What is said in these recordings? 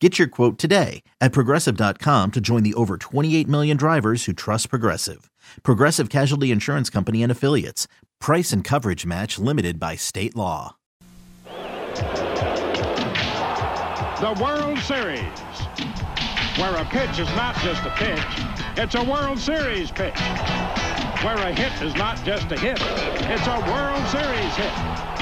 Get your quote today at progressive.com to join the over 28 million drivers who trust Progressive. Progressive Casualty Insurance Company and Affiliates. Price and coverage match limited by state law. The World Series, where a pitch is not just a pitch, it's a World Series pitch. Where a hit is not just a hit, it's a World Series hit.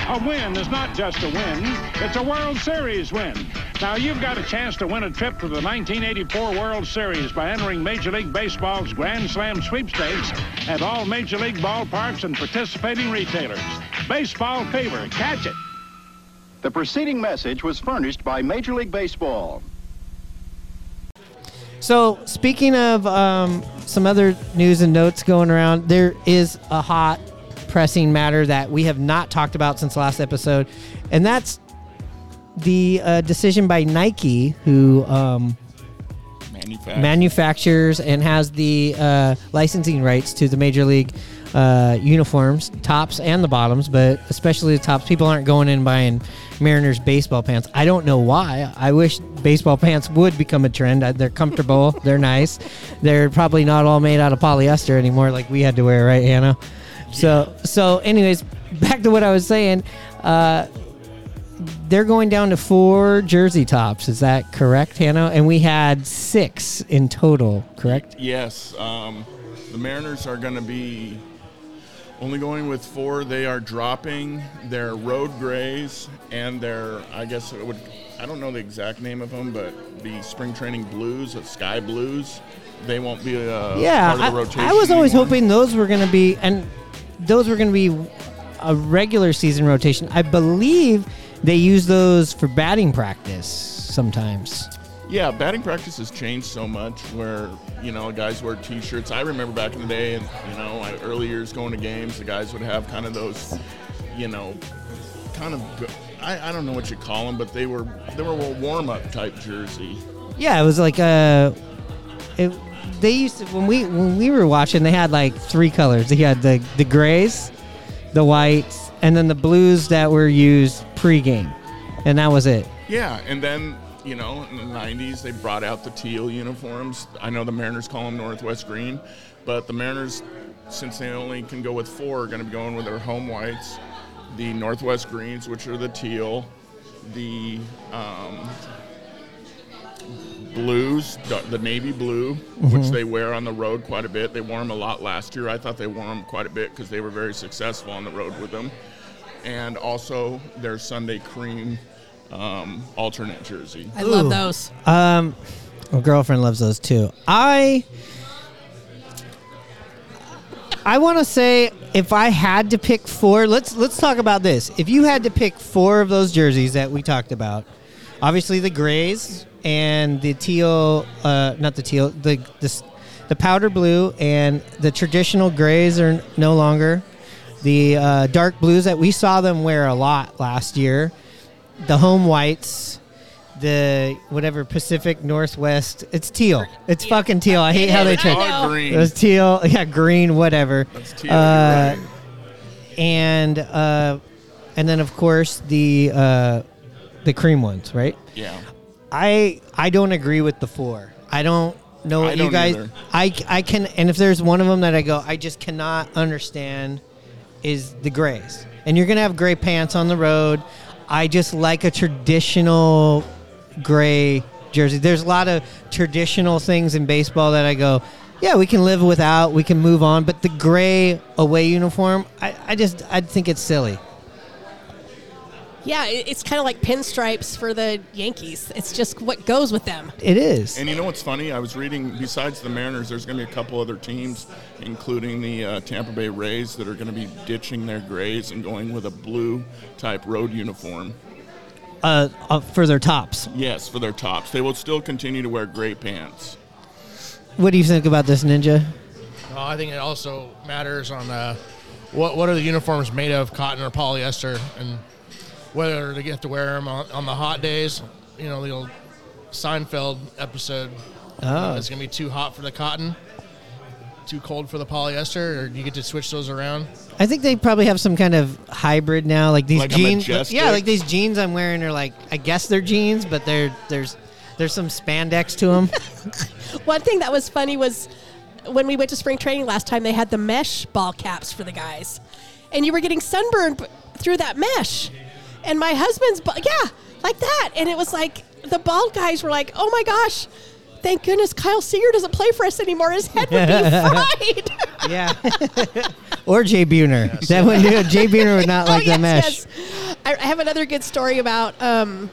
A win is not just a win, it's a World Series win. Now you've got a chance to win a trip to the 1984 World Series by entering Major League Baseball's Grand Slam sweepstakes at all Major League ballparks and participating retailers. Baseball fever, catch it. The preceding message was furnished by Major League Baseball. So, speaking of um, some other news and notes going around, there is a hot, pressing matter that we have not talked about since last episode, and that's the uh, decision by Nike, who um, manufactures and has the uh, licensing rights to the major league uh, uniforms, tops and the bottoms, but especially the tops. People aren't going in buying Mariners baseball pants. I don't know why. I wish baseball pants would become a trend. They're comfortable. they're nice. They're probably not all made out of polyester anymore, like we had to wear, right, Hannah? So, so, anyways, back to what I was saying. Uh, they're going down to four jersey tops. Is that correct, Hannah? And we had six in total, correct? Yes. Um, the Mariners are going to be only going with four. They are dropping their road grays and their, I guess it would, I don't know the exact name of them, but the spring training blues, the sky blues. They won't be uh, yeah, part of the I, rotation. I was always anymore. hoping those were going to be, and those were going to be a regular season rotation. I believe they use those for batting practice sometimes. Yeah, batting practice has changed so much where, you know, guys wear t shirts. I remember back in the day, and, you know, my early years going to games, the guys would have kind of those, you know, kind of, I, I don't know what you call them, but they were, they were a warm up type jersey. Yeah, it was like a. It, they used to when we when we were watching. They had like three colors. They had the the grays, the whites, and then the blues that were used pregame, and that was it. Yeah, and then, you know, in the 90s, they brought out the teal uniforms. I know the Mariners call them Northwest Green, but the Mariners, since they only can go with four, are going to be going with their home whites, the Northwest Greens, which are the teal, the um, blues, the- the navy blue, which they wear on the road quite a bit. They wore them a lot last year. I thought they wore them quite a bit because they were very successful on the road with them. And also their Sunday cream um, alternate jersey. I love those. Um, my girlfriend loves those too. I I want to say if I had to pick four, let's let's talk about this. If you had to pick four of those jerseys that we talked about, obviously the grays and the teal, uh, not the teal, the the, the powder blue and the traditional grays are no longer. The uh, dark blues that we saw them wear a lot last year, the home whites, the whatever Pacific Northwest. It's teal. It's fucking teal. I hate how they I change. Green. It was teal, yeah, green, whatever. That's teal, Uh. And uh, and then of course the uh, the cream ones, right? Yeah. I I don't agree with the four. I don't know I what you don't guys. either. I I can, and if there's one of them that I go, I just cannot understand, is the grays. And you're gonna have gray pants on the road. I just like a traditional gray jersey. There's a lot of traditional things in baseball that I go, yeah, we can live without. We can move on. But the gray away uniform, I, I just I think it's silly. Yeah, it's kind of like pinstripes for the Yankees. It's just what goes with them. It is. And you know what's funny? I was reading, besides the Mariners, there's going to be a couple other teams, including the uh, Tampa Bay Rays, that are going to be ditching their grays and going with a blue type road uniform. uh, uh, for their tops. Yes, for their tops. They will still continue to wear gray pants. What do you think about this, Ninja? Uh, I think it also matters on uh, what what are the uniforms made of, cotton or polyester, and whether they get to wear them on, on the hot days. You know, the old Seinfeld episode. Oh. It's gonna be too hot for the cotton, too cold for the polyester, or you get to switch those around. I think they probably have some kind of hybrid now, like these Like a jeans. Majestic? Yeah, like these jeans I'm wearing are like I guess they're jeans, but they're there's there's some spandex to them. One thing that was funny was when we went to spring training last time, they had the mesh ball caps for the guys, and you were getting sunburned b- through that mesh. And my husband's, bu- yeah, like that. And it was like the bald guys were like, "Oh my gosh." Thank goodness Kyle Seager doesn't play for us anymore. His head would be fried. yeah, or Jay Buhner. that would do. Jay Buhner would not like oh, the yes, mesh. yes. I I have another good story about um,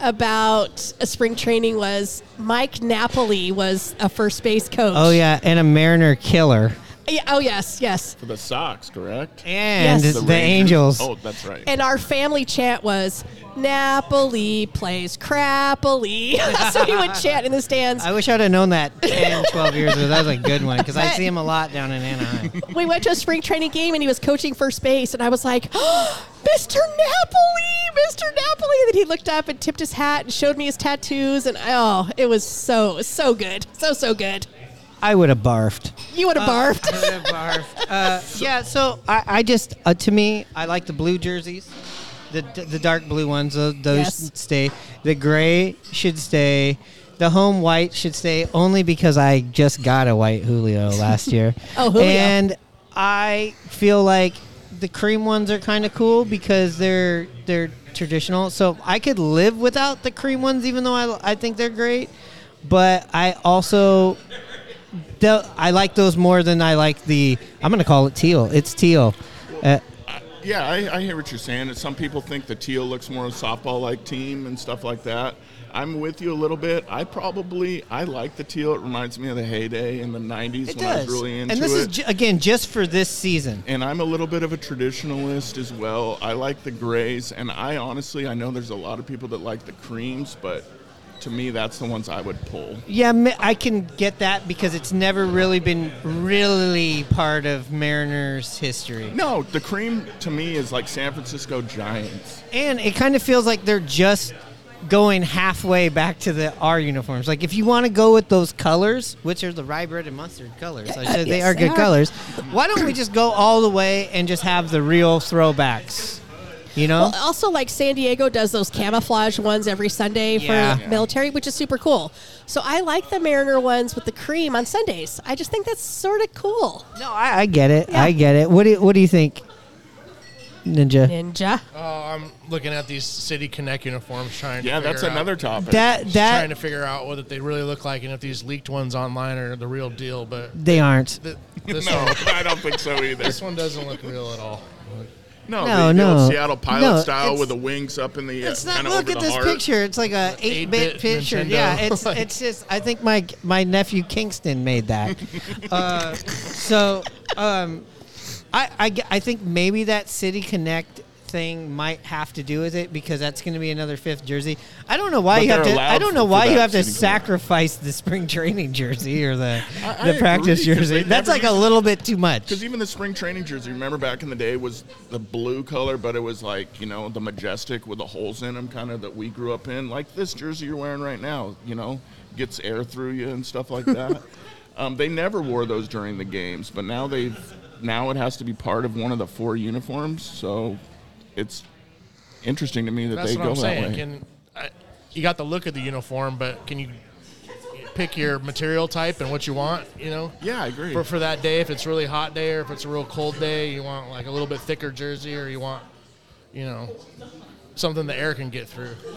about a spring training. Was Mike Napoli was a first base coach? Oh yeah, and a Mariner killer, Yeah, oh yes, yes. For the Sox, correct? and Yes. the, Rangers. Angels. Oh, that's right. And our family chant was Napoli plays crappily. so we would chant in the stands. I wish I'd have known that 10, 12 years ago. That was a good one because I see him a lot down in Anaheim. we went to a spring training game and he was coaching first base, and I was like, oh, Mr. Napoli, Mr. Napoli. And then he looked up and tipped his hat and showed me his tattoos, and oh, it was so so good, so so good. I would have barfed. You would have barfed. Uh, yeah, so I, I just uh, to me, I like the blue jerseys, the the dark blue ones. Those, those Yes. stay. The gray should stay. The home white should stay only because I just got a white Julio last year. Oh, Julio. And I feel like the cream ones are kind of cool because they're they're traditional. So I could live without the cream ones, even though I I think they're great. But I also the, I like those more than I like the. I'm gonna call it teal. It's teal. Uh, Yeah, I, I hear what you're saying. Some people think the teal looks more softball-like team and stuff like that. I'm with you a little bit. I probably I like the teal. It reminds me of the heyday in the '90s it when I was really into it. and this it. is ju- again just for this season. and I'm a little bit of a traditionalist as well. I like the grays, and I honestly I know there's a lot of people that like the creams, but to me that's the ones I would pull. Yeah, I can get that because it's never really been really part of Mariners history, No, the cream to me is like San Francisco Giants. and it kind of feels like they're just going halfway back to the R uniforms. Like if you want to go with those colors, which are the rye bread and mustard colors, I said they Yes, are they good are. colors. Why don't we just go all the way and just have the real throwbacks? You know. Well, also, like San Diego does those camouflage ones every Sunday for Yeah. military, which is super cool. So I like the Mariner ones with the cream on Sundays. I just think that's sort of cool. No, I, I get it. Yeah. I get it. What do you, What do you think, Ninja? Ninja. Oh, I'm looking at these City Connect uniforms, trying. Yeah, to that's figure out- another topic. That that trying to figure out what they really look like and if these leaked ones online are the real deal. But they aren't. th- this no, one, I don't think so either. this one doesn't look real at all. No, No, the, the no. Seattle pilot No, style it's- with the wings up in the uh, It's not. kind of Look over at the this heart. picture. It's like a eight bit 8-bit picture. Nintendo. Yeah, it's it's just. I think my my nephew Kingston made that. uh, so, um, I, I g- I think maybe that City Connect thing might have to do with it because that's going to be another fifth jersey. I don't know why But you have they're to. I don't know for why you have to sacrifice the spring training jersey or the I- I the practice agree, 'cause jersey. That's never like a used- little bit too much. Because even the spring training jersey, remember back in the day, was the blue color, but it was like you know the majestic with the holes in them, kind of that we grew up in. Like this jersey you're wearing right now, you know, gets air through you and stuff like that. um, they never wore those during the games, but now they've now it has to be part of one of the four uniforms. So it's interesting to me that That's they go I'm that saying. way. Can I, you got the look of the uniform, but can you pick your material type and what you want? You know, yeah, I agree. for for that day. If it's really hot day or if it's a real cold day, you want like a little bit thicker jersey, or you want, you know, something the air can get through.